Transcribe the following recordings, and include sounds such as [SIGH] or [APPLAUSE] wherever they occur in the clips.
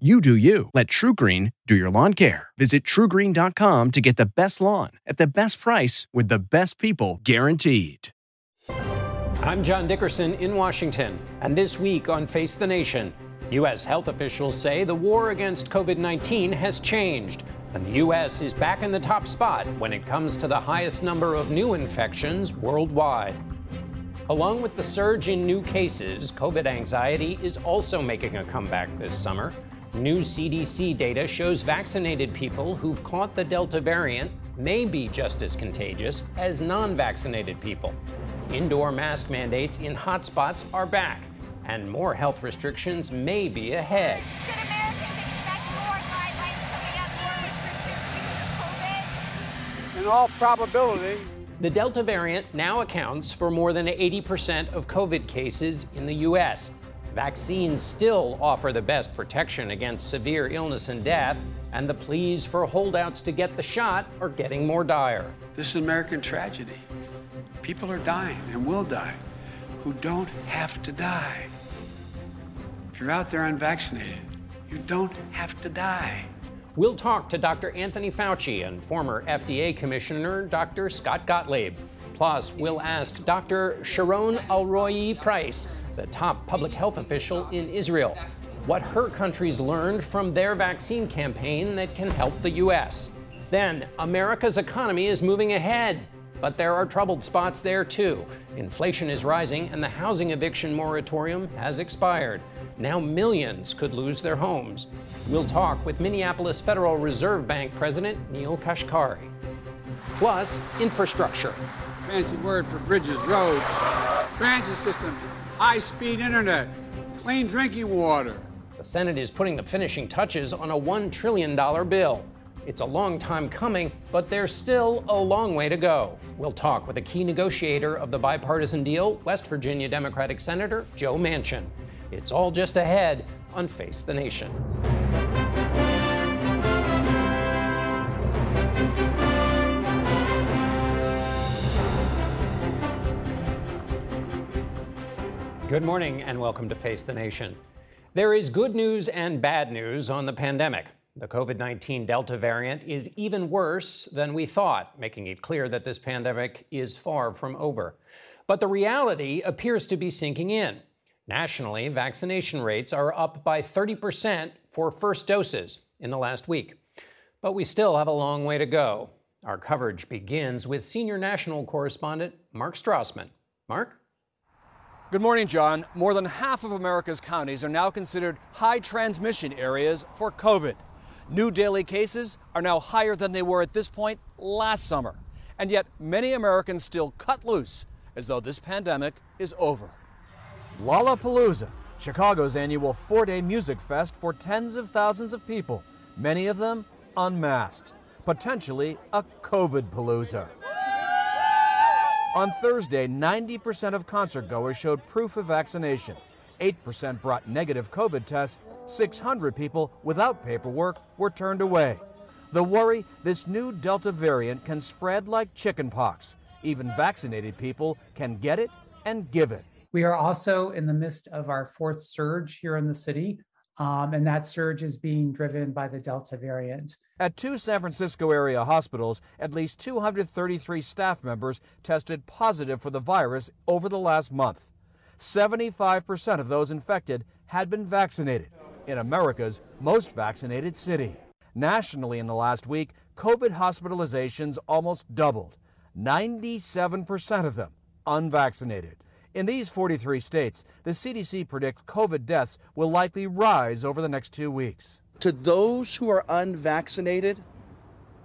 You do you. Let TrueGreen do your lawn care. Visit truegreen.com to get the best lawn at the best price with the best people guaranteed. I'm John Dickerson in Washington, and this week on Face the Nation, U.S. health officials say the war against COVID 19 has changed, and the U.S. is back in the top spot when it comes to the highest number of new infections worldwide. Along with the surge in new cases, COVID anxiety is also making a comeback this summer. New CDC data shows vaccinated people who've caught the Delta variant may be just as contagious as non vaccinated people. Indoor mask mandates in hotspots are back, and more health restrictions may be ahead. In all probability, the Delta variant now accounts for more than 80% of COVID cases in the U.S. Vaccines still offer the best protection against severe illness and death, and the pleas for holdouts to get the shot are getting more dire. This is American tragedy. People are dying and will die who don't have to die. If you're out there unvaccinated, you don't have to die. We'll talk to Dr. Anthony Fauci and former FDA Commissioner Dr. Scott Gottlieb. Plus, we'll ask Dr. Sharon Alroy-Preis the top public health official in Israel, what her country's learned from their vaccine campaign that can help the U.S. Then, America's economy is moving ahead, but there are troubled spots there too. Inflation is rising, and the housing eviction moratorium has expired. Now, millions could lose their homes. We'll talk with Minneapolis Federal Reserve Bank President Neel Kashkari. Plus, infrastructure. Fancy word for bridges, roads, transit system, high speed internet, clean drinking water. The Senate is putting the finishing touches on a $1 trillion bill. It's a long time coming, but there's still a long way to go. We'll talk with a key negotiator of the bipartisan deal, West Virginia Democratic Senator Joe Manchin. It's all just ahead on Face the Nation. Good morning and welcome to Face the Nation. There is good news and bad news on the pandemic. The COVID 19 Delta variant is even worse than we thought, making it clear that this pandemic is far from over. But the reality appears to be sinking in. Nationally, vaccination rates are up by 30% for first doses in the last week. But we still have a long way to go. Our coverage begins with senior national correspondent Mark Strassmann. Mark? Good morning, John. More than half of America's counties are now considered high transmission areas for COVID. New daily cases are now higher than they were at this point last summer. And yet, many Americans still cut loose as though this pandemic is over. Lollapalooza, Chicago's annual four day music fest for tens of thousands of people, many of them unmasked. Potentially a COVID palooza. On Thursday, 90% of concertgoers showed proof of vaccination. 8% brought negative COVID tests. 600 people without paperwork were turned away. The worry this new Delta variant can spread like chickenpox. Even vaccinated people can get it and give it. We are also in the midst of our fourth surge here in the city, um, and that surge is being driven by the Delta variant. At two San Francisco area hospitals, at least 233 staff members tested positive for the virus over the last month. 75% of those infected had been vaccinated in America's most vaccinated city. Nationally, in the last week, COVID hospitalizations almost doubled 97% of them unvaccinated. In these 43 states, the CDC predicts COVID deaths will likely rise over the next two weeks. To those who are unvaccinated,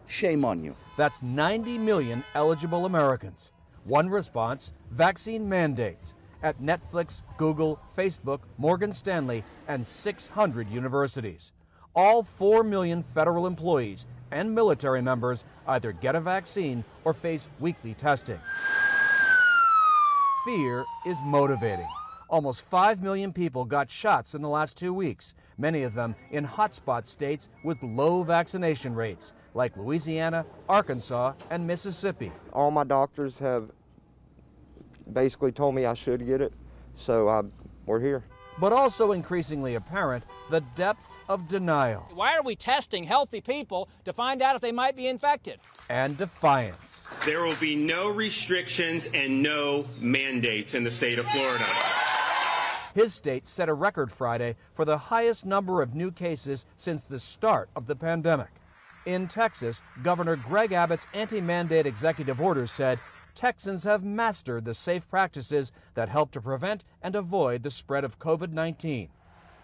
shame on you. That's 90 million eligible Americans. One response vaccine mandates at Netflix, Google, Facebook, Morgan Stanley, and 600 universities. All 4 million federal employees and military members either get a vaccine or face weekly testing. Fear is motivating. Almost 5 million people got shots in the last two weeks, many of them in hotspot states with low vaccination rates, like Louisiana, Arkansas, and Mississippi. All my doctors have basically told me I should get it, so I, we're here. But also increasingly apparent the depth of denial. Why are we testing healthy people to find out if they might be infected? And defiance. There will be no restrictions and no mandates in the state of Florida. His state set a record Friday for the highest number of new cases since the start of the pandemic. In Texas, Governor Greg Abbott's anti mandate executive order said Texans have mastered the safe practices that help to prevent and avoid the spread of COVID 19.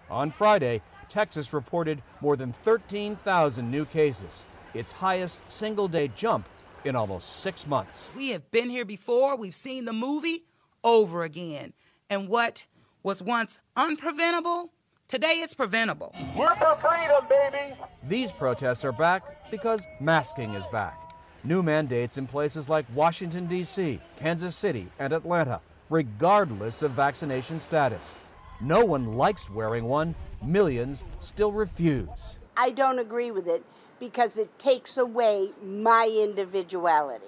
On Friday, Texas reported more than 13,000 new cases, its highest single day jump in almost six months. We have been here before, we've seen the movie over again. And what was once unpreventable, today it's preventable. We're for freedom, baby! These protests are back because masking is back. New mandates in places like Washington, D.C., Kansas City, and Atlanta, regardless of vaccination status. No one likes wearing one, millions still refuse. I don't agree with it because it takes away my individuality.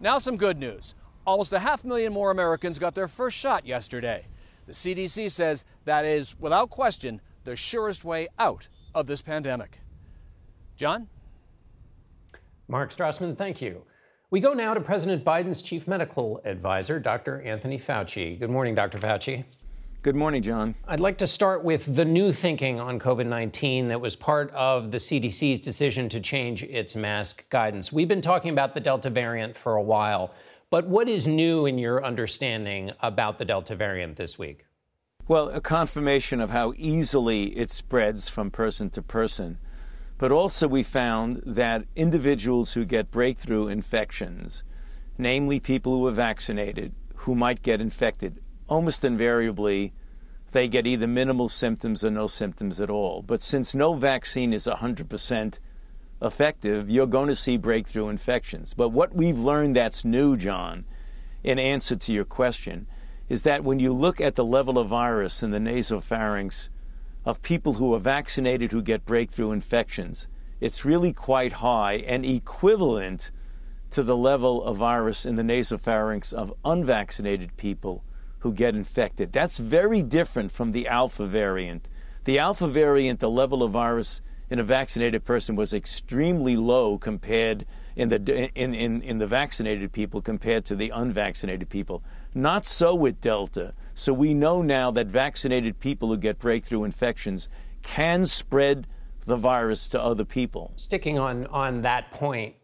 Now, some good news. Almost a half million more Americans got their first shot yesterday. The CDC says that is, without question, the surest way out of this pandemic. John? Mark Strassmann, thank you. We go now to President Biden's chief medical advisor, Dr. Anthony Fauci. Good morning, Dr. Fauci. Good morning, John. I'd like to start with the new thinking on COVID 19 that was part of the CDC's decision to change its mask guidance. We've been talking about the Delta variant for a while. But what is new in your understanding about the Delta variant this week? Well, a confirmation of how easily it spreads from person to person. But also, we found that individuals who get breakthrough infections, namely people who are vaccinated, who might get infected, almost invariably they get either minimal symptoms or no symptoms at all. But since no vaccine is 100% effective, you're going to see breakthrough infections. But what we've learned that's new, John, in answer to your question, is that when you look at the level of virus in the nasopharynx of people who are vaccinated who get breakthrough infections, it's really quite high and equivalent to the level of virus in the nasopharynx of unvaccinated people who get infected. That's very different from the alpha variant. The alpha variant, the level of virus in a vaccinated person was extremely low compared in the in, in, in the vaccinated people compared to the unvaccinated people. Not so with Delta. So we know now that vaccinated people who get breakthrough infections can spread the virus to other people. Sticking on on that point,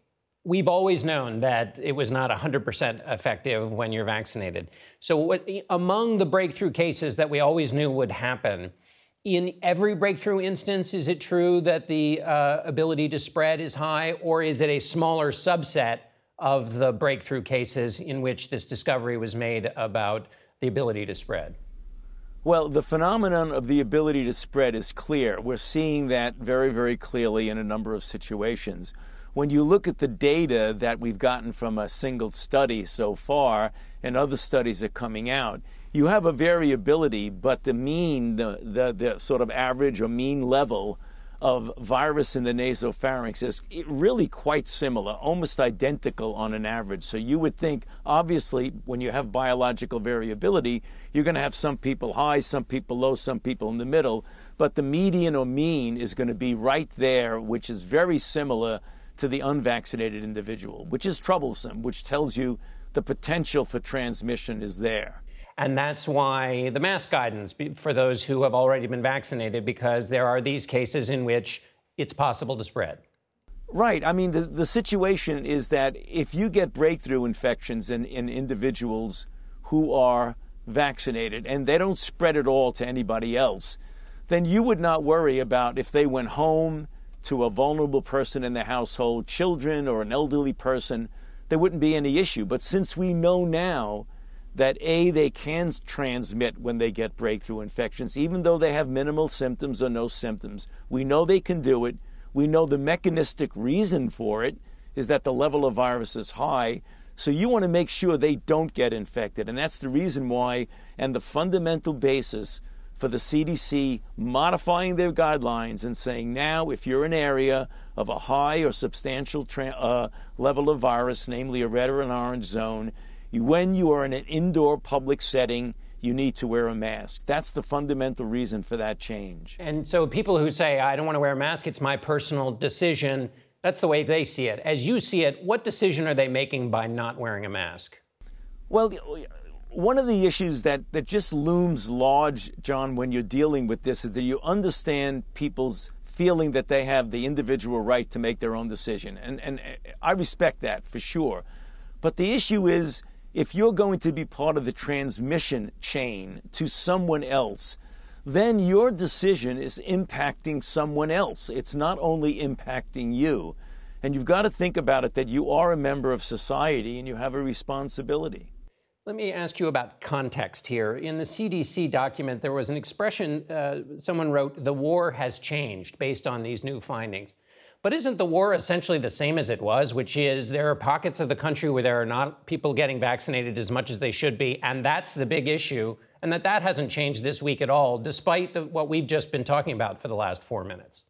we've always known that it was not 100% effective when you're vaccinated. So what, among the breakthrough cases that we always knew would happen, in every breakthrough instance, is it true that the uh, ability to spread is high, or is it a smaller subset of the breakthrough cases in which this discovery was made about the ability to spread? Well, the phenomenon of the ability to spread is clear. We're seeing that very, very clearly in a number of situations. When you look at the data that we've gotten from a single study so far, and other studies are coming out, you have a variability, but the mean, the, the, the sort of average or mean level of virus in the nasopharynx is really quite similar, almost identical on an average. So you would think, obviously, when you have biological variability, you're going to have some people high, some people low, some people in the middle. But the median or mean is going to be right there, which is very similar to the unvaccinated individual, which is troublesome, which tells you the potential for transmission is there. And that's why the mask guidance for those who have already been vaccinated, because there are these cases in which it's possible to spread. Right. I mean, the, the situation is that if you get breakthrough infections in, in individuals who are vaccinated and they don't spread it all to anybody else, then you would not worry about if they went home to a vulnerable person in the household, children or an elderly person there wouldn't be any issue. But since we know now that A, they can transmit when they get breakthrough infections, even though they have minimal symptoms or no symptoms, we know they can do it. We know the mechanistic reason for it is that the level of virus is high. So you want to make sure they don't get infected. And that's the reason why, and the fundamental basis for the CDC modifying their guidelines and saying now, if you're in an area of a high or substantial tra- uh, level of virus, namely a red or an orange zone, when you are in an indoor public setting, you need to wear a mask. That's the fundamental reason for that change. And so people who say, I don't want to wear a mask, it's my personal decision, that's the way they see it. As you see it, what decision are they making by not wearing a mask? Well, one of the issues that, that just looms large, John, when you're dealing with this is that you understand people's feeling that they have the individual right to make their own decision. And, and I respect that for sure. But the issue is if you're going to be part of the transmission chain to someone else, then your decision is impacting someone else. It's not only impacting you. And you've got to think about it that you are a member of society and you have a responsibility. Let me ask you about context here. In the CDC document, there was an expression uh, someone wrote, the war has changed based on these new findings. But isn't the war essentially the same as it was, which is there are pockets of the country where there are not people getting vaccinated as much as they should be, and that's the big issue, and that that hasn't changed this week at all, despite the, what we've just been talking about for the last four minutes.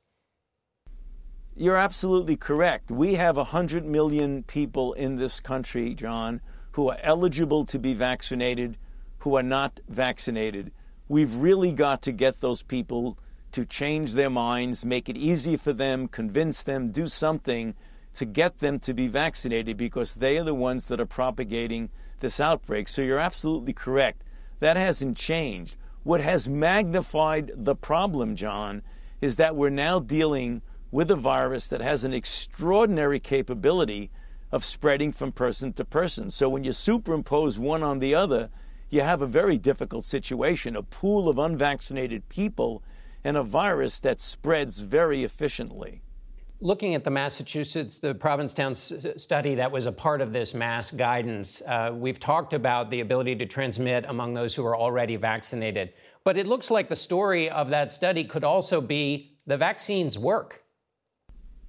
You're absolutely correct. We have 100 million people in this country, John, who are eligible to be vaccinated, who are not vaccinated. We've really got to get those people to change their minds, make it easy for them, convince them, do something to get them to be vaccinated because they are the ones that are propagating this outbreak. So you're absolutely correct. That hasn't changed. What has magnified the problem, John, is that we're now dealing with a virus that has an extraordinary capability of spreading from person to person. So when you superimpose one on the other, you have a very difficult situation a pool of unvaccinated people and a virus that spreads very efficiently. Looking at the Massachusetts, the Provincetown study that was a part of this mass guidance, uh, we've talked about the ability to transmit among those who are already vaccinated. But it looks like the story of that study could also be the vaccines work.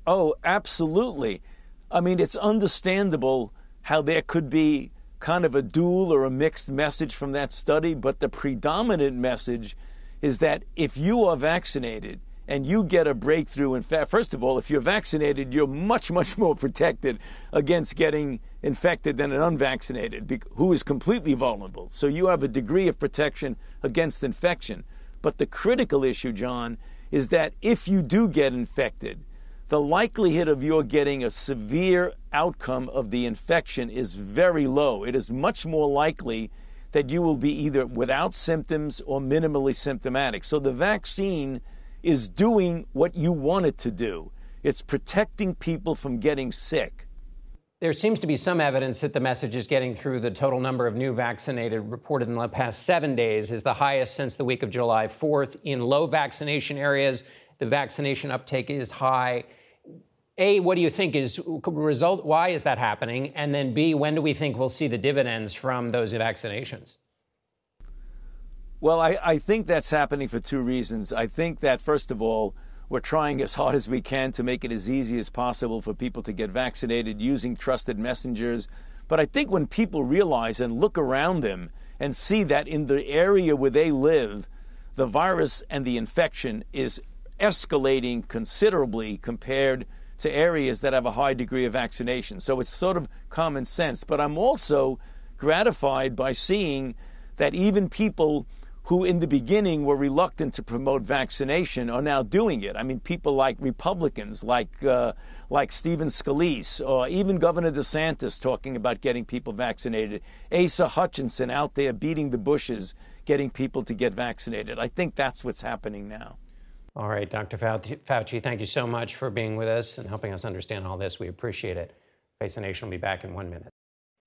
Oh, absolutely. I mean, it's understandable how there could be kind of a dual or a mixed message from that study, but the predominant message is that if you are vaccinated and you get a breakthrough in fact first of all if you're vaccinated you're much much more protected against getting infected than an unvaccinated who is completely vulnerable. So you have a degree of protection against infection. But the critical issue john is that if you do get infected the likelihood of your getting a severe outcome of the infection is very low. It is much more likely that you will be either without symptoms or minimally symptomatic. So the vaccine is doing what you want it to do. It's protecting people from getting sick. There seems to be some evidence that the message is getting through. The total number of new vaccinated reported in the past seven days is the highest since the week of July 4th. In low vaccination areas, the vaccination uptake is high. A, what do you think is result? Why is that happening? And then B, when do we think we'll see the dividends from those vaccinations? Well, I, I think that's happening for two reasons. I think that, first of all, we're trying as hard as we can to make it as easy as possible for people to get vaccinated using trusted messengers. But I think when people realize and look around them and see that in the area where they live, the virus and the infection is escalating considerably compared to areas that have a high degree of vaccination. So it's sort of common sense. But I'm also gratified by seeing that even people who in the beginning were reluctant to promote vaccination are now doing it. I mean, people like Republicans, like uh, like Stephen Scalise, or even Governor DeSantis talking about getting people vaccinated. Asa Hutchinson out there beating the bushes, getting people to get vaccinated. I think that's what's happening now. All right, Dr. Fauci, thank you so much for being with us and helping us understand all this. We appreciate it. Face the Nation will be back in one minute.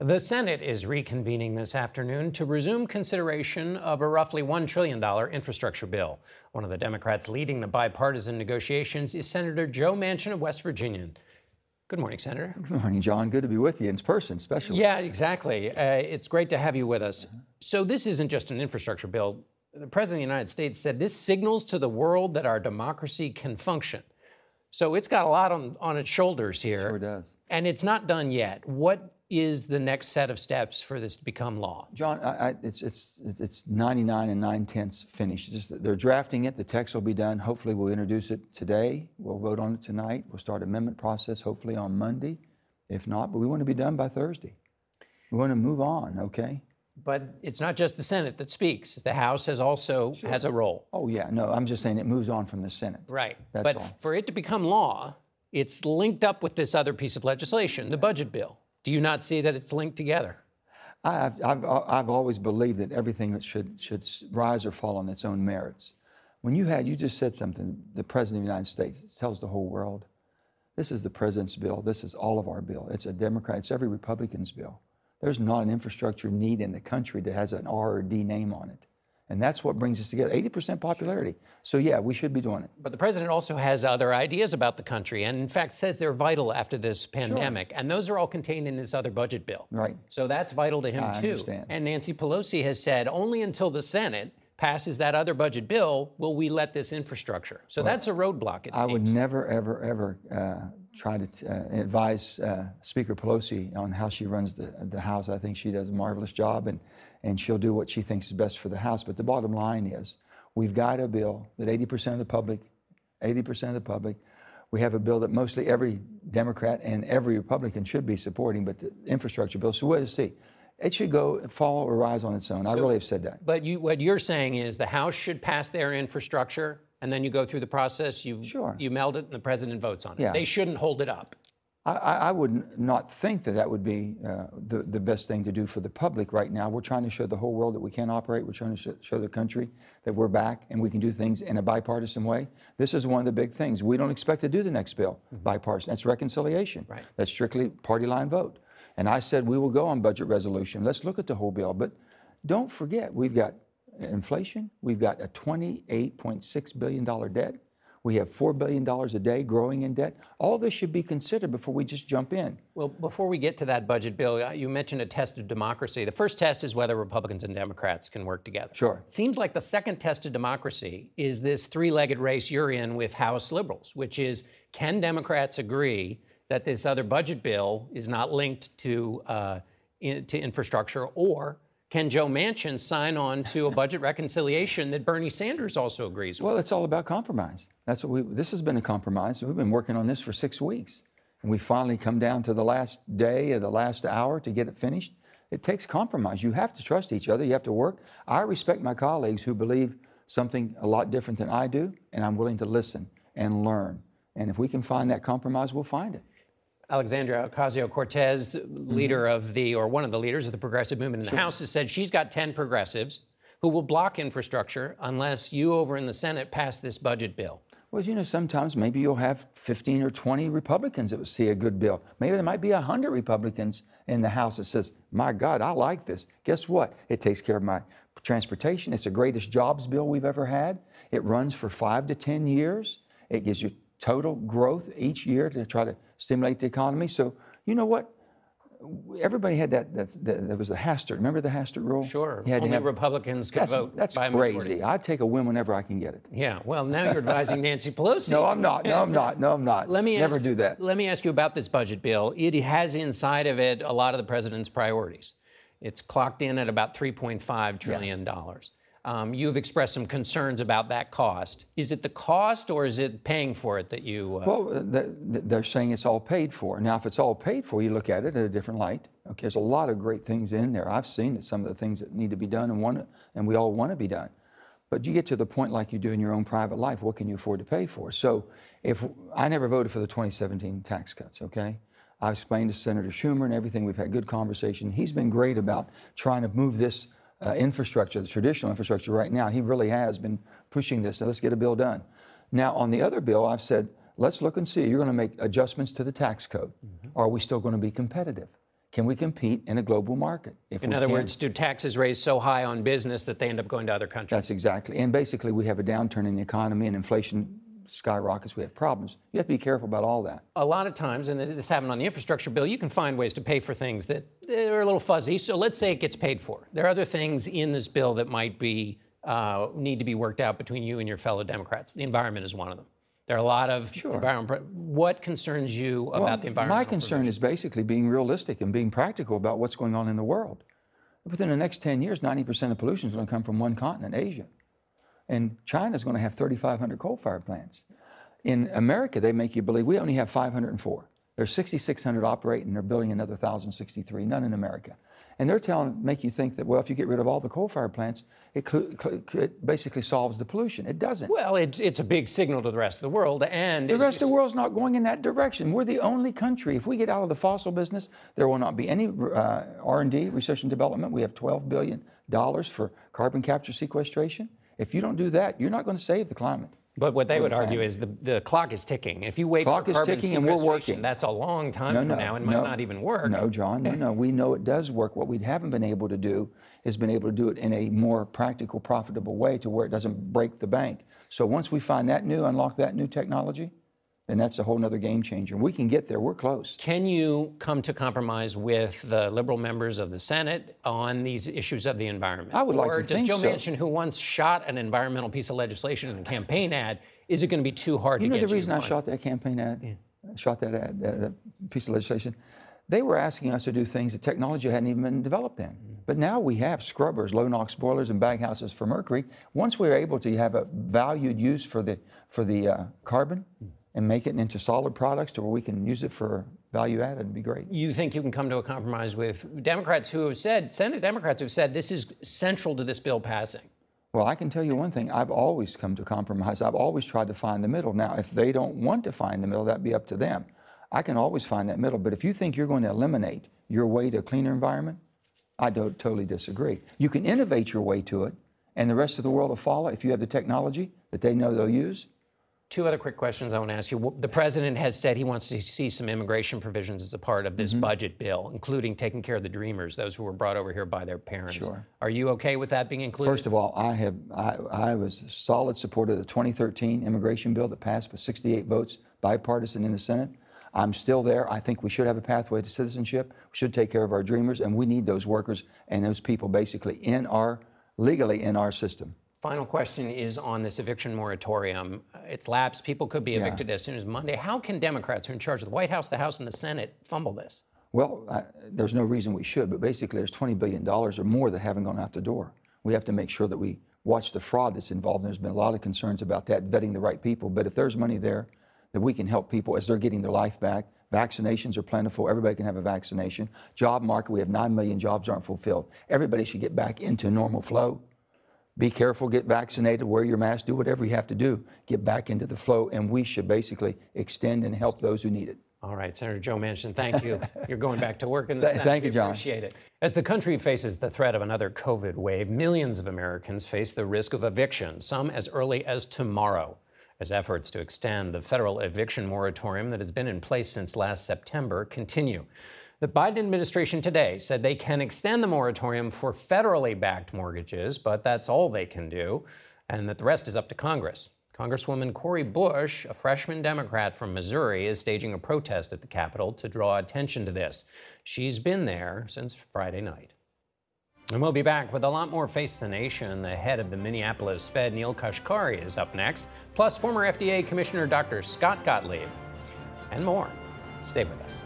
The Senate is reconvening this afternoon to resume consideration of a roughly $1 trillion infrastructure bill. One of the Democrats leading the bipartisan negotiations is Senator Joe Manchin of West Virginia. Good morning, Senator. Good morning, John. Good to be with you in person, especially. Yeah, exactly. Uh, it's great to have you with us. So, this isn't just an infrastructure bill. The President of the United States said this signals to the world that our democracy can function. So, it's got a lot on, on its shoulders here. Sure does. And it's not done yet. What is the next set of steps for this to become law? John, I, I, it's it's it's 99 and 9 tenths finished. Just, they're drafting it. The text will be done. Hopefully, we'll introduce it today. We'll vote on it tonight. We'll start amendment process hopefully on Monday. If not, but we want to be done by Thursday. We want to move on. Okay. But it's not just the Senate that speaks. The House has also sure. has a role. Oh yeah, no, I'm just saying it moves on from the Senate. Right. That's but all. for it to become law, it's linked up with this other piece of legislation, the budget bill. Do you not see that it's linked together? I've, I've, I've always believed that everything should, should rise or fall on its own merits. When you had, you just said something, the President of the United States tells the whole world, this is the President's bill. This is all of our bill. It's a Democrat, it's every Republican's bill. There's not an infrastructure need in the country that has an R or D name on it. And that's what brings us together 80% popularity. So, yeah, we should be doing it. But the president also has other ideas about the country and, in fact, says they're vital after this pandemic. Sure. And those are all contained in this other budget bill. Right. So that's vital to him, I too. Understand. And Nancy Pelosi has said only until the Senate passes that other budget bill will we let this infrastructure. So well, that's a roadblock, it I seems. would never, ever, ever uh, try to uh, advise uh, Speaker Pelosi on how she runs the, the House. I think she does a marvelous job. and and she'll do what she thinks is best for the House. But the bottom line is we've got a bill that 80% of the public, 80% of the public, we have a bill that mostly every Democrat and every Republican should be supporting, but the infrastructure bill. So we'll see. It should go fall or rise on its own. So, I really have said that. But you, what you're saying is the House should pass their infrastructure, and then you go through the process. You sure. you meld it, and the president votes on it. Yeah. They shouldn't hold it up. I, I would not think that that would be uh, the, the best thing to do for the public right now. We're trying to show the whole world that we can operate. We're trying to sh- show the country that we're back and we can do things in a bipartisan way. This is one of the big things. We don't expect to do the next bill mm-hmm. bipartisan. That's reconciliation. Right. That's strictly party line vote. And I said we will go on budget resolution. Let's look at the whole bill. But don't forget, we've got inflation. We've got a $28.6 billion debt. We have $4 billion a day growing in debt. All this should be considered before we just jump in. Well, before we get to that budget bill, uh, you mentioned a test of democracy. The first test is whether Republicans and Democrats can work together. Sure. It seems like the second test of democracy is this three legged race you're in with House liberals, which is can Democrats agree that this other budget bill is not linked to, uh, in, to infrastructure or can Joe Manchin sign on to a budget reconciliation that Bernie Sanders also agrees with? Well, it's all about compromise. That's what we. This has been a compromise. We've been working on this for six weeks, and we finally come down to the last day or the last hour to get it finished. It takes compromise. You have to trust each other. You have to work. I respect my colleagues who believe something a lot different than I do, and I'm willing to listen and learn. And if we can find that compromise, we'll find it. Alexandria Ocasio Cortez, leader mm-hmm. of the, or one of the leaders of the progressive movement in the sure. House, has said she's got 10 progressives who will block infrastructure unless you over in the Senate pass this budget bill. Well, you know, sometimes maybe you'll have 15 or 20 Republicans that will see a good bill. Maybe there might be 100 Republicans in the House that says, my God, I like this. Guess what? It takes care of my transportation. It's the greatest jobs bill we've ever had. It runs for five to 10 years. It gives you total growth each year to try to stimulate the economy. So, you know what? Everybody had that. That, that, that was the Hastert. Remember the Hastert rule? Sure. You had Only have, Republicans could that's, vote. That's by crazy. Majority. I'd take a win whenever I can get it. Yeah. Well, now you're advising Nancy [LAUGHS] Pelosi. No, I'm not. No, I'm not. No, I'm not. Let me never ask, do that. Let me ask you about this budget bill. It has inside of it a lot of the president's priorities. It's clocked in at about 3.5 trillion dollars. Yeah. Um, you've expressed some concerns about that cost. Is it the cost or is it paying for it that you? Uh... Well, they're saying it's all paid for. Now, if it's all paid for, you look at it in a different light. Okay, there's a lot of great things in there. I've seen some of the things that need to be done and want, and we all want to be done. But you get to the point like you do in your own private life, what can you afford to pay for? So, if I never voted for the 2017 tax cuts, okay, I explained to Senator Schumer and everything. We've had good conversation. He's been great about trying to move this uh, infrastructure, the traditional infrastructure right now. He really has been pushing this. So let's get a bill done. Now, on the other bill, I've said, let's look and see. You're going to make adjustments to the tax code. Mm-hmm. Are we still going to be competitive? Can we compete in a global market? If in other can, words, do taxes raise so high on business that they end up going to other countries? That's exactly. And basically, we have a downturn in the economy and inflation skyrockets, we have problems. You have to be careful about all that. A lot of times, and this happened on the infrastructure bill, you can find ways to pay for things that are a little fuzzy. So let's say it gets paid for. There are other things in this bill that might be uh, need to be worked out between you and your fellow Democrats. The environment is one of them. There are a lot of sure. environment. What concerns you about well, the environment? My concern provision? is basically being realistic and being practical about what's going on in the world. Within the next 10 years, 90% of pollution is going to come from one continent, Asia. And China is going to have 3,500 coal fired plants. In America, they make you believe we only have 504. There's 6,600 operating, they're building another 1,063, none in America. And they're telling, make you think that, well, if you get rid of all the coal fired plants, it, it, basically solves the pollution. It doesn't. Well, it's, it's a big signal to the rest of the world. And the rest of the world's not going in that direction. We're the only country. If we get out of the fossil business, there will not be any uh, R&D, research and development. We have $12 billion for carbon capture sequestration. If you don't do that, you're not going to save the climate. But what they would argue is the, the clock is ticking. If you wait clock for carbon ticking and we're working. that's a long time no, from now and no, might not even work. No, John, no, no. We know it does work. What we haven't been able to do is been able to do it in a more practical, profitable way to where it doesn't break the bank. So once we find that new, unlock that new technology, then that's a whole other game changer. We can get there. We're close. Can you come to compromise with the liberal members of the Senate on these issues of the environment? I would like or to think so. Or does Joe Manchin, who once shot an environmental piece of legislation in a campaign ad, is it going to be too hard you to get You know the reason I shot that campaign ad, yeah. shot that ad, that, that, piece of legislation? They were asking us to do things that technology hadn't even been developed then. Mm. But now we have scrubbers, low NOx boilers, and baghouses for mercury. Once we're able to have a valued use for the for the uh, carbon, mm and make it into solid products to where we can use it for value added would be great. You think you can come to a compromise with Democrats who have said, Senate Democrats who have said this is central to this bill passing? Well, I can tell you one thing. I've always come to compromise. I've always tried to find the middle. Now, if they don't want to find the middle, that'd be up to them. I can always find that middle. But if you think you're going to eliminate your way to a cleaner environment, I don't totally disagree. You can innovate your way to it, and the rest of the world will follow if you have the technology that they know they'll use Two other quick questions I want to ask you. The president has said he wants to see some immigration provisions as a part of this mm-hmm. budget bill, including taking care of the dreamers, those who were brought over here by their parents. Sure. Are you okay with that being included? First of all, I have I, I was a solid supporter of the 2013 immigration bill that passed with 68 votes, bipartisan in the Senate. I'm still there. I think we should have a pathway to citizenship. We should take care of our dreamers, and we need those workers and those people basically in our legally in our system. Final question is on this eviction moratorium. It's lapsed. People could be evicted yeah. as soon as Monday. How can Democrats who are in charge of the White House, the House, and the Senate fumble this? Well, uh, there's no reason we should, but basically there's $20 billion or more that haven't gone out the door. We have to make sure that we watch the fraud that's involved. And There's been a lot of concerns about that, vetting the right people. But if there's money there that we can help people as they're getting their life back, vaccinations are plentiful. Everybody can have a vaccination. Job market, we have 9 million jobs aren't fulfilled. Everybody should get back into normal flow be careful, get vaccinated, wear your mask, do whatever you have to do, get back into the flow, and we should basically extend and help those who need it. All right, Senator Joe Manchin, thank you. [LAUGHS] You're going back to work in the Senate. Thank you, John. Appreciate it. As the country faces the threat of another COVID wave, millions of Americans face the risk of eviction, some as early as tomorrow. As efforts to extend the federal eviction moratorium that has been in place since last September continue. The Biden administration today said they can extend the moratorium for federally backed mortgages, but that's all they can do, and that the rest is up to Congress. Congresswoman Cori Bush, a freshman Democrat from Missouri, is staging a protest at the Capitol to draw attention to this. She's been there since Friday night. And we'll be back with a lot more Face the Nation. The head of the Minneapolis Fed, Neel Kashkari, is up next, plus former FDA Commissioner Dr. Scott Gottlieb, and more. Stay with us.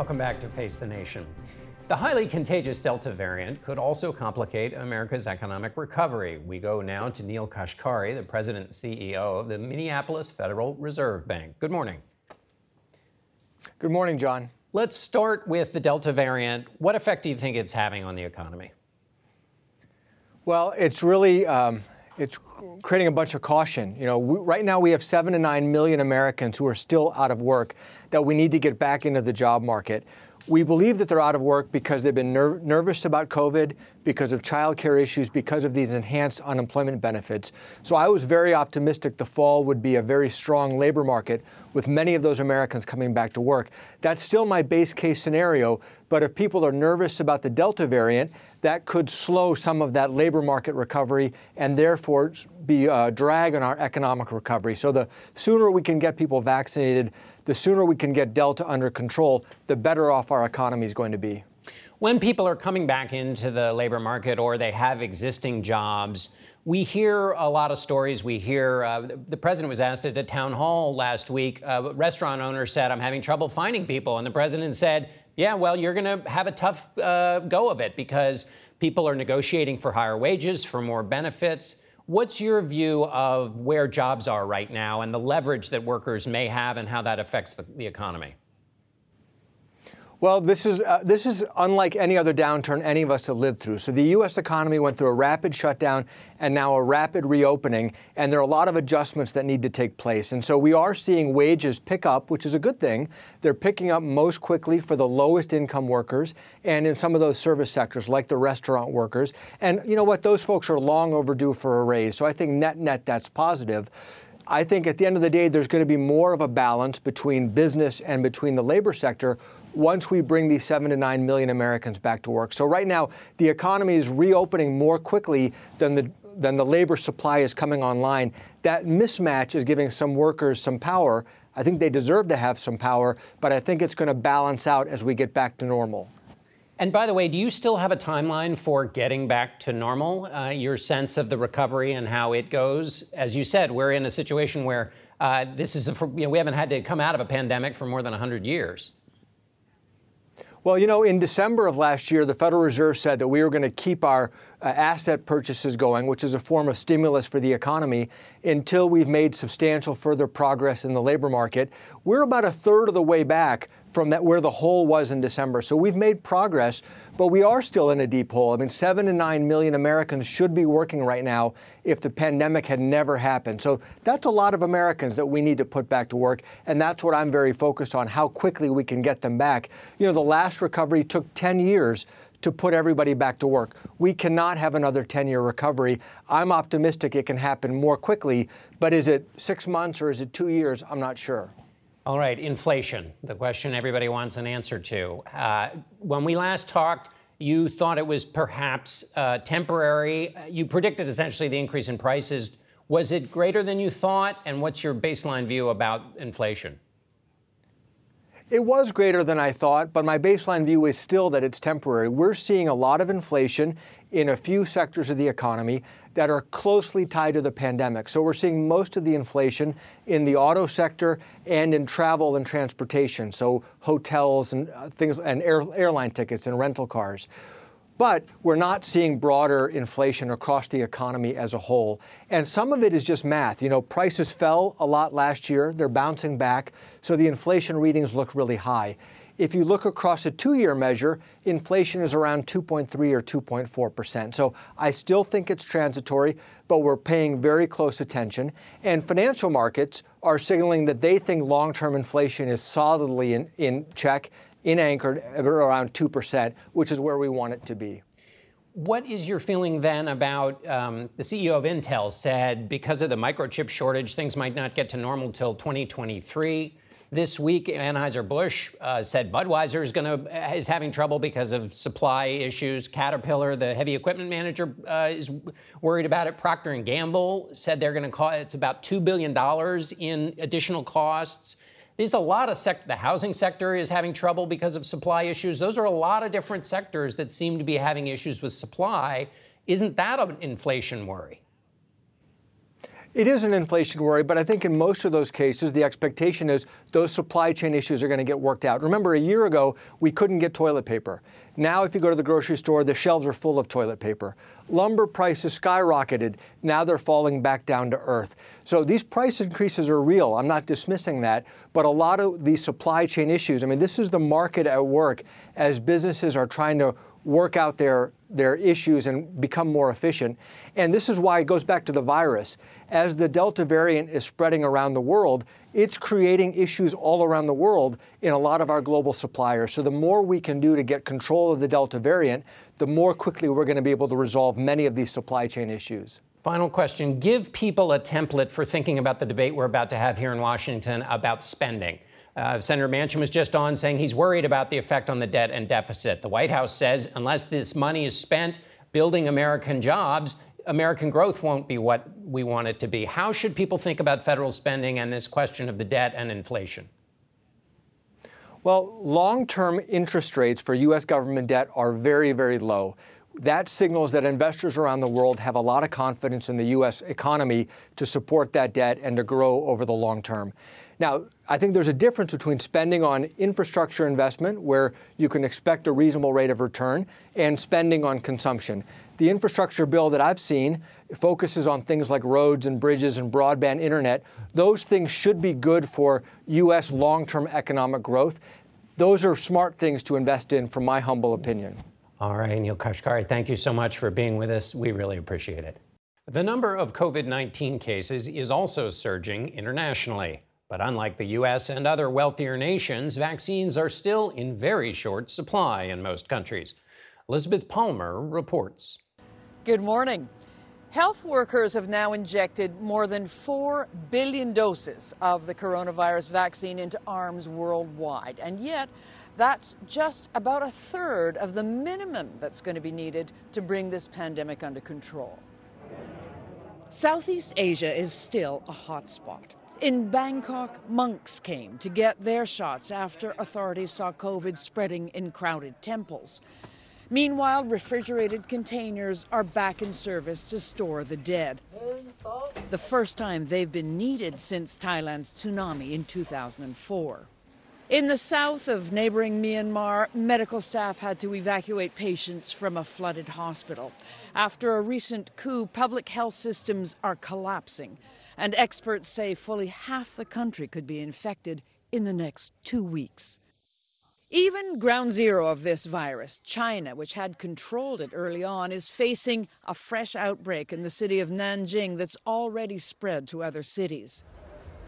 Welcome back to Face the Nation. The highly contagious Delta variant could also complicate America's economic recovery. We go now to Neel Kashkari, the president and CEO of the Minneapolis Federal Reserve Bank. Good morning. Good morning, John. Let's start with the Delta variant. What effect do you think it's having on the economy? Well, it's really um, it's creating a bunch of caution. You know, we, right now we have seven to nine million Americans who are still out of work that we need to get back into the job market. We believe that they're out of work because they've been ner- nervous about COVID, because of childcare issues, because of these enhanced unemployment benefits. So I was very optimistic the fall would be a very strong labor market with many of those Americans coming back to work. That's still my base case scenario, but if people are nervous about the Delta variant, that could slow some of that labor market recovery and therefore be a drag on our economic recovery. So the sooner we can get people vaccinated, the sooner we can get Delta under control, the better off our economy is going to be. When people are coming back into the labor market or they have existing jobs, we hear a lot of stories. We hear uh, the president was asked at a town hall last week. A restaurant owner said, I'm having trouble finding people. And the president said, Yeah, well, you're going to have a tough uh, go of it because people are negotiating for higher wages, for more benefits. What's your view of where jobs are right now and the leverage that workers may have and how that affects the, the economy? Well, this is uh, this is unlike any other downturn any of us have lived through. So the U.S. economy went through a rapid shutdown and now a rapid reopening, and there are a lot of adjustments that need to take place. And so we are seeing wages pick up, which is a good thing. They're picking up most quickly for the lowest income workers and in some of those service sectors like the restaurant workers. And you know what? Those folks are long overdue for a raise. So I think net net that's positive. I think at the end of the day, there's going to be more of a balance between business and between the labor sector once we bring these seven to nine million Americans back to work. So right now, the economy is reopening more quickly than the than the labor supply is coming online. That mismatch is giving some workers some power. I think they deserve to have some power, but I think it's going to balance out as we get back to normal. And by the way, do you still have a timeline for getting back to normal? Uh, your sense of the recovery and how it goes? As you said, we're in a situation where uh, this is a, you know, we haven't had to come out of a pandemic for more than 100 years. Well, you know, in December of last year, the Federal Reserve said that we were going to keep our uh, asset purchases going, which is a form of stimulus for the economy, until we've made substantial further progress in the labor market. We're about a third of the way back from that where the hole was in December. So we've made progress, but we are still in a deep hole. I mean, seven to nine million Americans should be working right now if the pandemic had never happened. So that's a lot of Americans that we need to put back to work. And that's what I'm very focused on, how quickly we can get them back. You know, the last recovery took 10 years to put everybody back to work. We cannot have another 10 year recovery. I'm optimistic it can happen more quickly, but is it six months or is it two years? I'm not sure. All right, inflation, the question everybody wants an answer to. Uh, when we last talked, you thought it was perhaps uh, temporary. You predicted essentially the increase in prices. Was it greater than you thought? And what's your baseline view about inflation? It was greater than I thought, but my baseline view is still that it's temporary. We're seeing a lot of inflation in a few sectors of the economy that are closely tied to the pandemic. So we're seeing most of the inflation in the auto sector and in travel and transportation, so hotels and uh, things and air, airline tickets and rental cars. But we're not seeing broader inflation across the economy as a whole. And some of it is just math. You know, prices fell a lot last year, they're bouncing back, so the inflation readings look really high. If you look across a two year measure, inflation is around 2.3 or 2.4%. So I still think it's transitory, but we're paying very close attention. And financial markets are signaling that they think long term inflation is solidly in, in check, in anchored around 2%, which is where we want it to be. what is your feeling then about um, the CEO of Intel said because of the microchip shortage, things might not get to normal till 2023. This week, Anheuser-Busch uh, said Budweiser is, gonna, is having trouble because of supply issues. Caterpillar, the heavy equipment manager, uh, is worried about it. Procter & Gamble said they're going to call it's about $2 billion in additional costs. There's a lot of sector, the housing sector is having trouble because of supply issues. Those are a lot of different sectors that seem to be having issues with supply. Isn't that an inflation worry? It is an inflation worry, but I think in most of those cases, the expectation is those supply chain issues are going to get worked out. Remember, a year ago, we couldn't get toilet paper. Now, if you go to the grocery store, the shelves are full of toilet paper. Lumber prices skyrocketed. Now they're falling back down to earth. So these price increases are real. I'm not dismissing that. But a lot of these supply chain issues, I mean, this is the market at work as businesses are trying to work out their, their issues and become more efficient. And this is why it goes back to the virus. As the Delta variant is spreading around the world, it's creating issues all around the world in a lot of our global suppliers. So the more we can do to get control of the Delta variant, the more quickly we're going to be able to resolve many of these supply chain issues. Final question. Give people a template for thinking about the debate we're about to have here in Washington about spending. Uh, Senator Manchin was just on saying he's worried about the effect on the debt and deficit. The White House says unless this money is spent building American jobs, American growth won't be what we want it to be. How should people think about federal spending and this question of the debt and inflation? Well, long term interest rates for U.S. government debt are very, very low. That signals that investors around the world have a lot of confidence in the U.S. economy to support that debt and to grow over the long term. Now, I think there's a difference between spending on infrastructure investment, where you can expect a reasonable rate of return, and spending on consumption. The infrastructure bill that I've seen focuses on things like roads and bridges and broadband internet. Those things should be good for U.S. long term economic growth. Those are smart things to invest in, from my humble opinion. All right, Neel Kashkari, thank you so much for being with us. We really appreciate it. The number of COVID 19 cases is also surging internationally. But unlike the US and other wealthier nations, vaccines are still in very short supply in most countries. Elizabeth Palmer reports. Good morning. Health workers have now injected more than 4 billion doses of the coronavirus vaccine into arms worldwide. And yet, that's just about a third of the minimum that's going to be needed to bring this pandemic under control. Southeast Asia is still a hotspot. In Bangkok, monks came to get their shots after authorities saw COVID spreading in crowded temples. Meanwhile, refrigerated containers are back in service to store the dead. The first time they've been needed since Thailand's tsunami in 2004. In the south of neighboring Myanmar, medical staff had to evacuate patients from a flooded hospital. After a recent coup, public health systems are collapsing and experts say fully half the country could be infected in the next two weeks. Even ground zero of this virus, China, which had controlled it early on, is facing a fresh outbreak in the city of Nanjing that's already spread to other cities.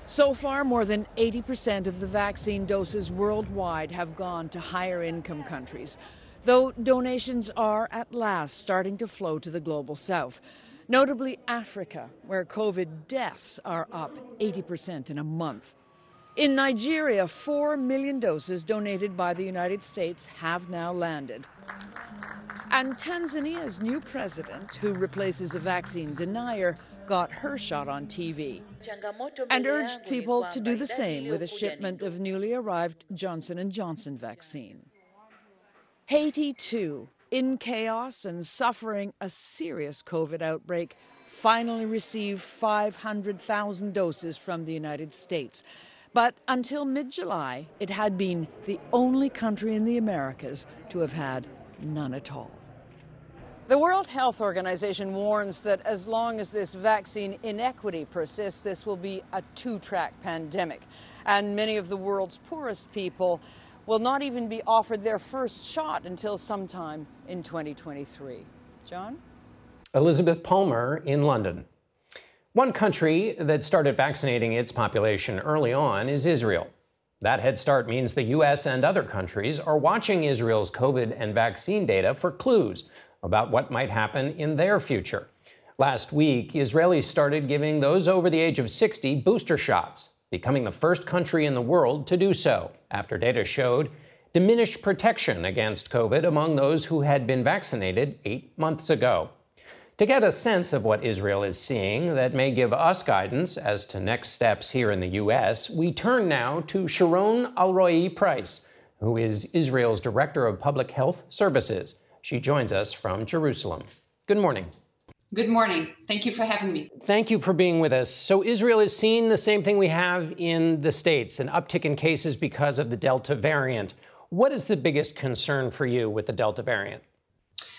So far, more than 80% of the vaccine doses worldwide have gone to higher income countries, though donations are at last starting to flow to the global south notably Africa, where COVID deaths are up 80% in a month. In Nigeria, 4 million doses donated by the United States have now landed. And Tanzania's new president, who replaces a vaccine denier, got her shot on TV and urged people to do the same with a shipment of newly arrived Johnson & Johnson vaccine. Haiti, too, in chaos and suffering a serious COVID outbreak, finally received 500,000 doses from the United States. But until mid July, it had been the only country in the Americas to have had none at all. The World Health Organization warns that as long as this vaccine inequity persists, this will be a two track pandemic. And many of the world's poorest people will not even be offered their first shot until sometime in 2023. John? Elizabeth Palmer in London. One country that started vaccinating its population early on is Israel. That head start means the U.S. and other countries are watching Israel's COVID and vaccine data for clues about what might happen in their future. Last week, Israelis started giving those over the age of 60 booster shots, becoming the first country in the world to do so after data showed diminished protection against COVID among those who had been vaccinated eight months ago. To get a sense of what Israel is seeing that may give us guidance as to next steps here in the U.S., we turn now to Sharon Alroy-Preis, who is Israel's Director of Public Health Services. She joins us from Jerusalem. Good morning. Good morning. Thank you for having me. Thank you for being with us. So, Israel is seeing the same thing we have in the States an uptick in cases because of the Delta variant. What is the biggest concern for you with the Delta variant?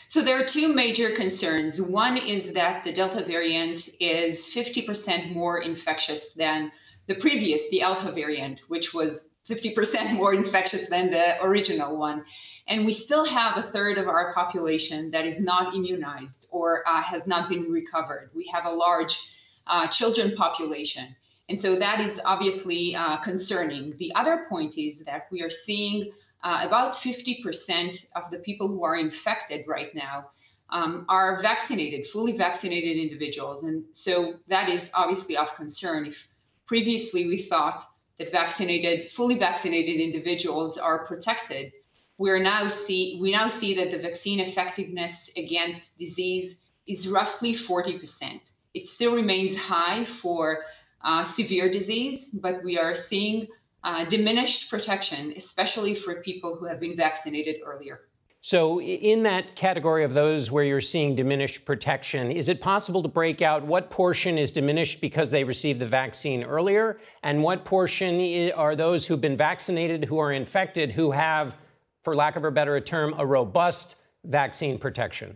So there are two major concerns. One is that the Delta variant is 50% more infectious than the previous, the Alpha variant, which was 50% more [LAUGHS] infectious than the original one. And we still have a third of our population that is not immunized or uh, has not been recovered. We have a large uh, children population. And so that is obviously uh, concerning. The other point is that we are seeing uh, about 50% of the people who are infected right now um, are vaccinated, fully vaccinated individuals. And so that is obviously of concern. If previously we thought that vaccinated, fully vaccinated individuals are protected, we're now see we now see that the vaccine effectiveness against disease is roughly 40%. It still remains high for uh, severe disease, but we are seeing uh, diminished protection, especially for people who have been vaccinated earlier. So, in that category of those where you're seeing diminished protection, is it possible to break out what portion is diminished because they received the vaccine earlier, and what portion are those who've been vaccinated who are infected who have, for lack of a better term, a robust vaccine protection?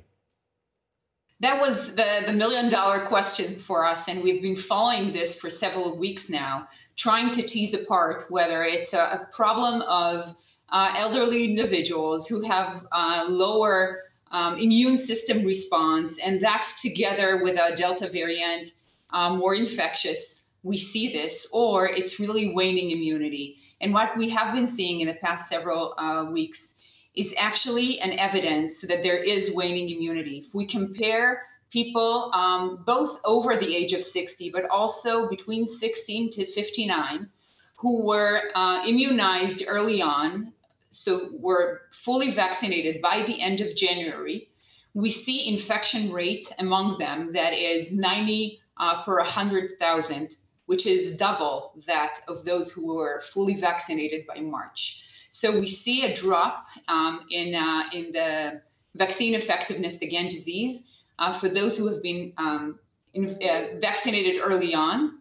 That was the, the million dollar question for us, and we've been following this for several weeks now, trying to tease apart whether it's a, a problem of uh, elderly individuals who have uh, lower um, immune system response, and that together with a Delta variant, um, more infectious, we see this, or it's really waning immunity. And what we have been seeing in the past several uh, weeks is actually an evidence that there is waning immunity. If we compare people um, both over the age of 60, but also between 16 to 59, who were uh, immunized early on, so were fully vaccinated by the end of January, we see infection rate among them that is 90 uh, per 100,000, which is double that of those who were fully vaccinated by March. So we see a drop um, in, uh, in the vaccine effectiveness against disease uh, for those who have been um, in, uh, vaccinated early on.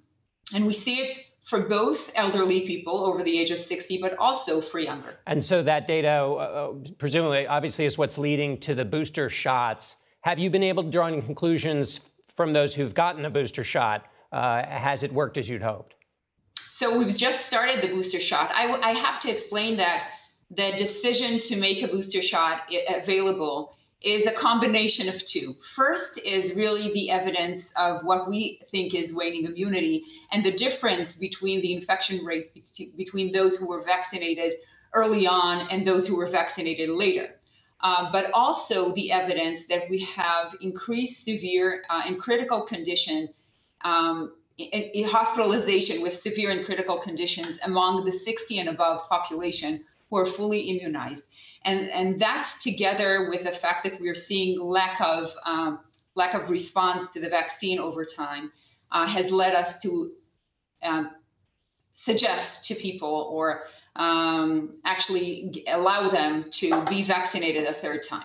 And we see it for both elderly people over the age of 60, but also for younger. And so that data, uh, uh, presumably, obviously, is what's leading to the booster shots. Have you been able to draw any conclusions from those who've gotten a booster shot? Uh, has it worked as you'd hoped? So we've just started the booster shot. I, I have to explain that the decision to make a booster shot available is a combination of two. First is really the evidence of what we think is waning immunity and the difference between the infection rate between those who were vaccinated early on and those who were vaccinated later. Uh, but also the evidence that we have increased severe uh, and critical condition um, in, in hospitalization with severe and critical conditions among the 60 and above population who are fully immunized. And, and that together with the fact that we're seeing lack of um, lack of response to the vaccine over time uh, has led us to um, suggest to people or um, actually allow them to be vaccinated a third time.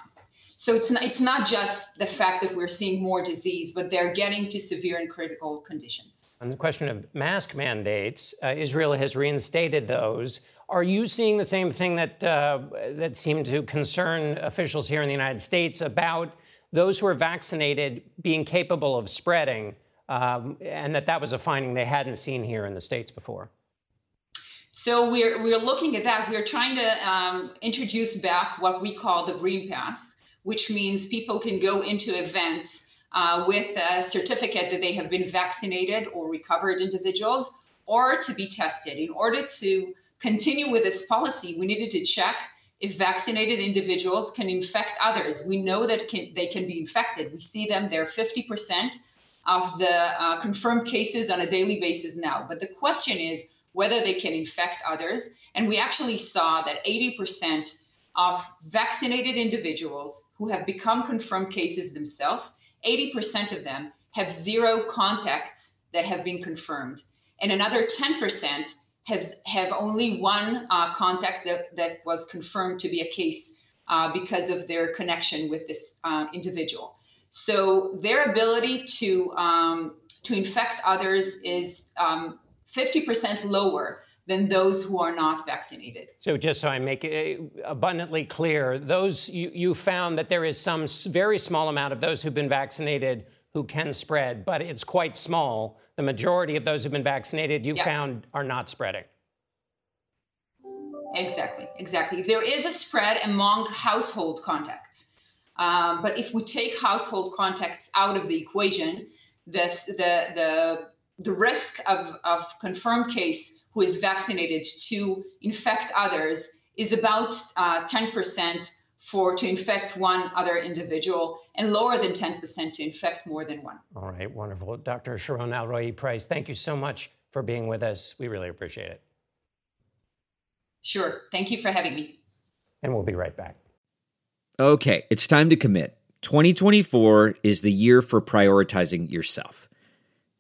So it's not, it's not just the fact that we're seeing more disease, but they're getting to severe and critical conditions. On the question of mask mandates, uh, Israel has reinstated those. Are you seeing the same thing that uh, that seemed to concern officials here in the United States about those who are vaccinated being capable of spreading, um, and that that was a finding they hadn't seen here in the states before? So we're we're looking at that. We're trying to um, introduce back what we call the Green Pass which means people can go into events uh, with a certificate that they have been vaccinated or recovered individuals or to be tested. In order to continue with this policy, we needed to check if vaccinated individuals can infect others. We know that can, they can be infected. We see them, they're 50% of the uh, confirmed cases on a daily basis now. But the question is whether they can infect others. And we actually saw that 80% of vaccinated individuals who have become confirmed cases themselves, 80% of them have zero contacts that have been confirmed. And another 10% have, have only one uh, contact that, that was confirmed to be a case uh, because of their connection with this uh, individual. So their ability to, um, to infect others is um, 50% lower than those who are not vaccinated. So, just so I make it abundantly clear, those you, you found that there is some very small amount of those who've been vaccinated who can spread, but it's quite small. The majority of those who've been vaccinated, you yeah. found, are not spreading. Exactly, exactly. There is a spread among household contacts. Um, but if we take household contacts out of the equation, this, the, the, the risk of, of confirmed case who is vaccinated to infect others is about uh, 10% for to infect one other individual and lower than 10% to infect more than one. All right, wonderful. Dr. Sharon Alroy-Preis, thank you so much for being with us. We really appreciate it. Sure. Thank you for having me. And we'll be right back. Okay, it's time to commit. 2024 is the year for prioritizing yourself.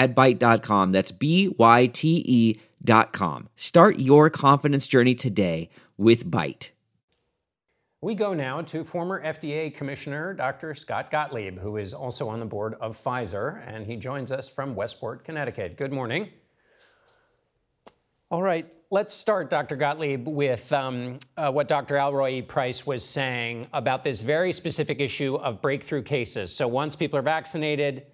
at Byte.com. That's B-Y-T-E dot com. Start your confidence journey today with Byte. We go now to former FDA Commissioner Dr. Scott Gottlieb, who is also on the board of Pfizer, and he joins us from Westport, Connecticut. Good morning. All right, let's start, Dr. Gottlieb, with um, uh, what Dr. Alroy-Preis was saying about this very specific issue of breakthrough cases. So once people are vaccinated,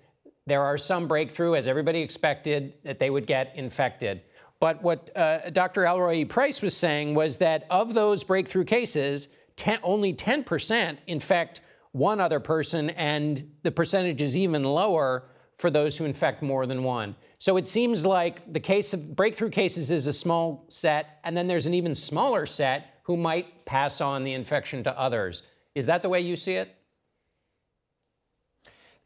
there are some breakthrough, as everybody expected, that they would get infected. But what uh, Dr. Alroy-Preis was saying was that of those breakthrough cases, ten, only 10% infect one other person, and the percentage is even lower for those who infect more than one. So it seems like the case of breakthrough cases is a small set, and then there's an even smaller set who might pass on the infection to others. Is that the way you see it?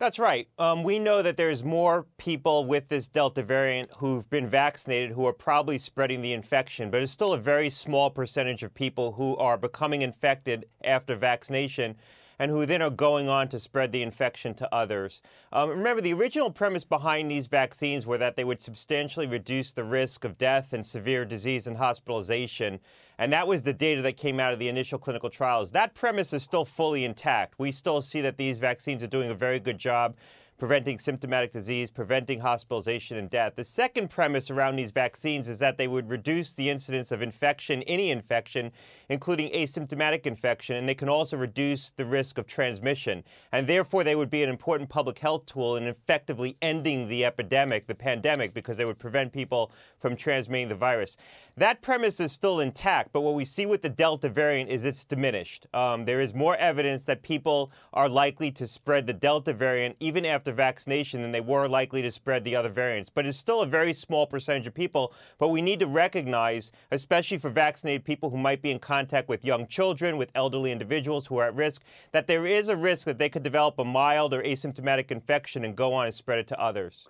That's right. Um, we know that there's more people with this Delta variant who've been vaccinated who are probably spreading the infection, but it's still a very small percentage of people who are becoming infected after vaccination and who then are going on to spread the infection to others. Um, remember, the original premise behind these vaccines were that they would substantially reduce the risk of death and severe disease and hospitalization. And that was the data that came out of the initial clinical trials. That premise is still fully intact. We still see that these vaccines are doing a very good job preventing symptomatic disease, preventing hospitalization and death. The second premise around these vaccines is that they would reduce the incidence of infection, any infection, including asymptomatic infection, and they can also reduce the risk of transmission. And therefore, they would be an important public health tool in effectively ending the epidemic, the pandemic, because they would prevent people from transmitting the virus. That premise is still intact, but what we see with the Delta variant is it's diminished. Um, there is more evidence that people are likely to spread the Delta variant even after after vaccination than they were likely to spread the other variants. But it's still a very small percentage of people. But we need to recognize, especially for vaccinated people who might be in contact with young children, with elderly individuals who are at risk, that there is a risk that they could develop a mild or asymptomatic infection and go on and spread it to others.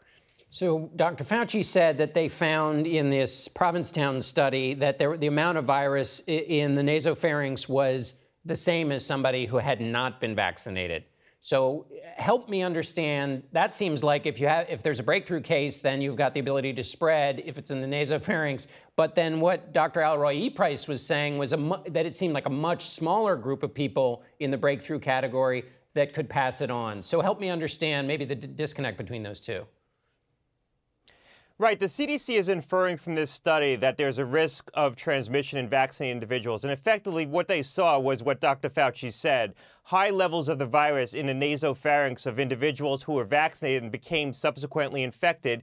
So, Dr. Fauci said that they found in this Provincetown study that there, the amount of virus in the nasopharynx was the same as somebody who had not been vaccinated. So eh, help me understand. That seems like if you have, if there's a breakthrough case, then you've got the ability to spread if it's in the nasopharynx. But then what Dr. Alroy E. Price was saying was a, that it seemed like a much smaller group of people in the breakthrough category that could pass it on. So help me understand maybe the disconnect between those two. Right. The CDC is inferring from this study that there's a risk of transmission in vaccinated individuals. And effectively, what they saw was what Dr. Fauci said high levels of the virus in the nasopharynx of individuals who were vaccinated and became subsequently infected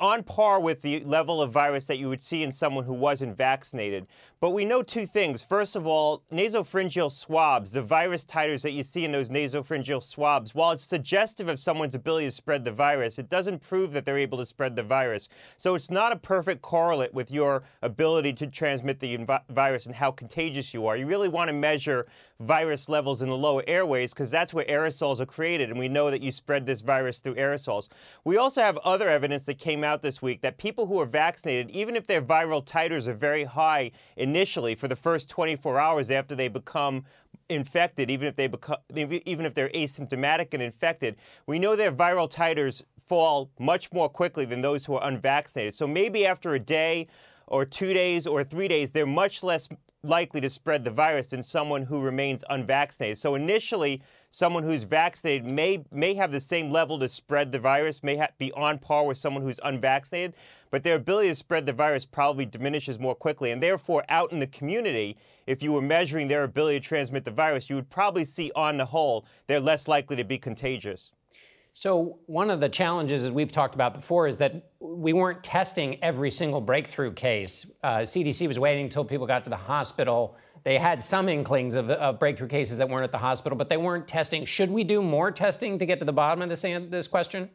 on par with the level of virus that you would see in someone who wasn't vaccinated. But we know two things. First of all, nasopharyngeal swabs, the virus titers that you see in those nasopharyngeal swabs, while it's suggestive of someone's ability to spread the virus, it doesn't prove that they're able to spread the virus. So it's not a perfect correlate with your ability to transmit the virus and how contagious you are. You really want to measure virus levels in the lower airways because that's where aerosols are created, and we know that you spread this virus through aerosols. We also have other evidence that came out this week that people who are vaccinated, even if their viral titers are very high initially for the first 24 hours after they become infected, even if they become, even if they're asymptomatic and infected, we know their viral titers fall much more quickly than those who are unvaccinated. So maybe after a day or two days or three days, they're much less likely to spread the virus than someone who remains unvaccinated. So initially, someone who's vaccinated may may have the same level to spread the virus, may ha- be on par with someone who's unvaccinated, but their ability to spread the virus probably diminishes more quickly. And therefore, out in the community, if you were measuring their ability to transmit the virus, you would probably see on the whole they're less likely to be contagious. So, one of the challenges, as we've talked about before, is that we weren't testing every single breakthrough case. Uh, CDC was waiting until people got to the hospital. They had some inklings of, of, breakthrough cases that weren't at the hospital, but they weren't testing. Should we do more testing to get to the bottom of this, this question?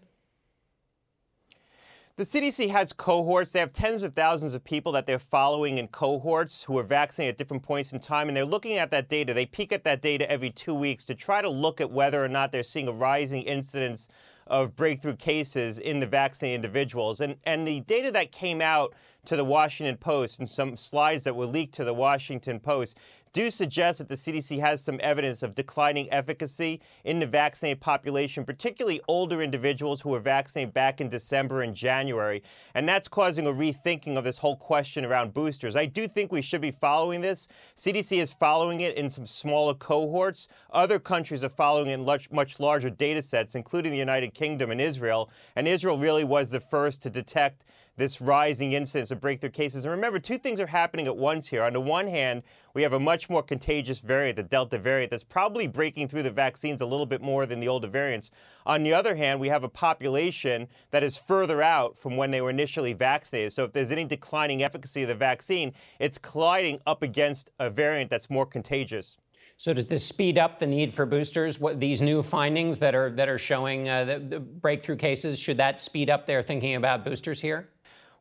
The CDC has cohorts. They have tens of thousands of people that they're following in cohorts who are vaccinated at different points in time, and they're looking at that data. They peek at that data every two weeks to try to look at whether or not they're seeing a rising incidence of breakthrough cases in the vaccinated individuals. And, and the data that came out to the Washington Post and some slides that were leaked to the Washington Post do suggest that the CDC has some evidence of declining efficacy in the vaccinated population, particularly older individuals who were vaccinated back in December and January. And that's causing a rethinking of this whole question around boosters. I do think we should be following this. CDC is following it in some smaller cohorts. Other countries are following it in much, much larger data sets, including the United Kingdom and Israel. And Israel really was the first to detect this rising incidence of breakthrough cases. And remember, two things are happening at once here. On the one hand, we have a much more contagious variant, the Delta variant, that's probably breaking through the vaccines a little bit more than the older variants. On the other hand, we have a population that is further out from when they were initially vaccinated. So if there's any declining efficacy of the vaccine, it's colliding up against a variant that's more contagious. So does this speed up the need for boosters? What these new findings that are that are showing uh, the, the breakthrough cases should that speed up their thinking about boosters here?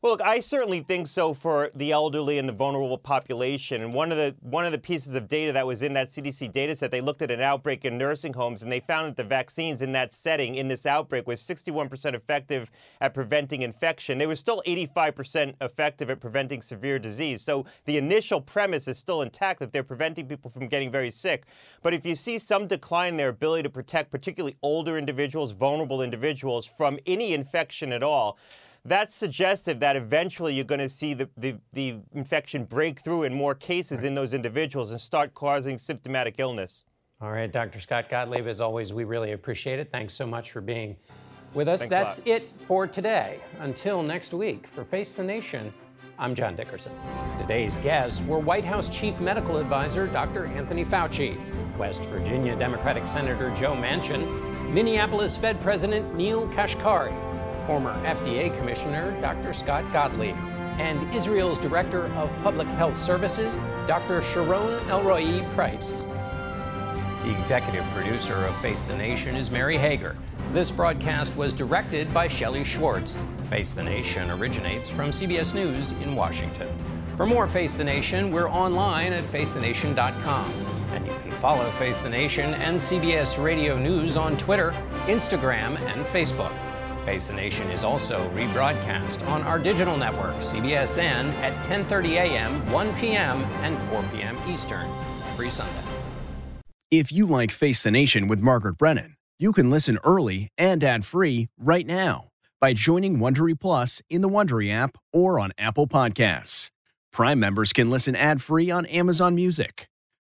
Well, look, I certainly think so for the elderly and the vulnerable population. And one of the one of the pieces of data that was in that CDC data set, they looked at an outbreak in nursing homes, and they found that the vaccines in that setting, in this outbreak, was 61% effective at preventing infection. They were still 85% effective at preventing severe disease. So the initial premise is still intact that they're preventing people from getting very sick. But if you see some decline in their ability to protect, particularly older individuals, vulnerable individuals, from any infection at all that's suggestive that eventually you're going to see the, the, the, infection break through in more cases in those individuals and start causing symptomatic illness. All right, Dr. Scott Gottlieb, as always, we really appreciate it. Thanks so much for being with us. Thanks That's it for today. Until next week, for Face the Nation, I'm John Dickerson. Today's guests were White House Chief Medical Advisor Dr. Anthony Fauci, West Virginia Democratic Senator Joe Manchin, Minneapolis Fed President Neel Kashkari, former FDA Commissioner Dr. Scott Gottlieb, and Israel's Director of Public Health Services, Dr. Sharon Alroy-Preis. The executive producer of Face the Nation is Mary Hager. This broadcast was directed by Shelley Schwartz. Face the Nation originates from CBS News in Washington. For more Face the Nation, we're online at facethenation.com. And you can follow Face the Nation and CBS Radio News on Twitter, Instagram, and Facebook. Face the Nation is also rebroadcast on our digital network, CBSN, at 10:30 a.m., 1 p.m., and 4 p.m. Eastern every Sunday. If you like Face the Nation with Margaret Brennan, you can listen early and ad-free right now by joining Wondery Plus in the Wondery app or on Apple Podcasts. Prime members can listen ad-free on Amazon Music.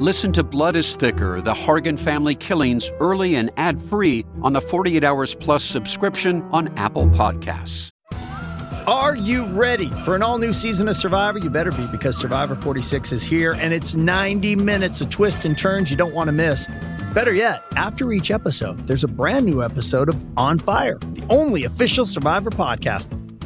Listen to Blood is Thicker The Hargan Family Killings early and ad free on the 48 Hours Plus subscription on Apple Podcasts. Are you ready for an all new season of Survivor? You better be because Survivor 46 is here and it's 90 minutes of twists and turns you don't want to miss. Better yet, after each episode, there's a brand new episode of On Fire, the only official Survivor podcast.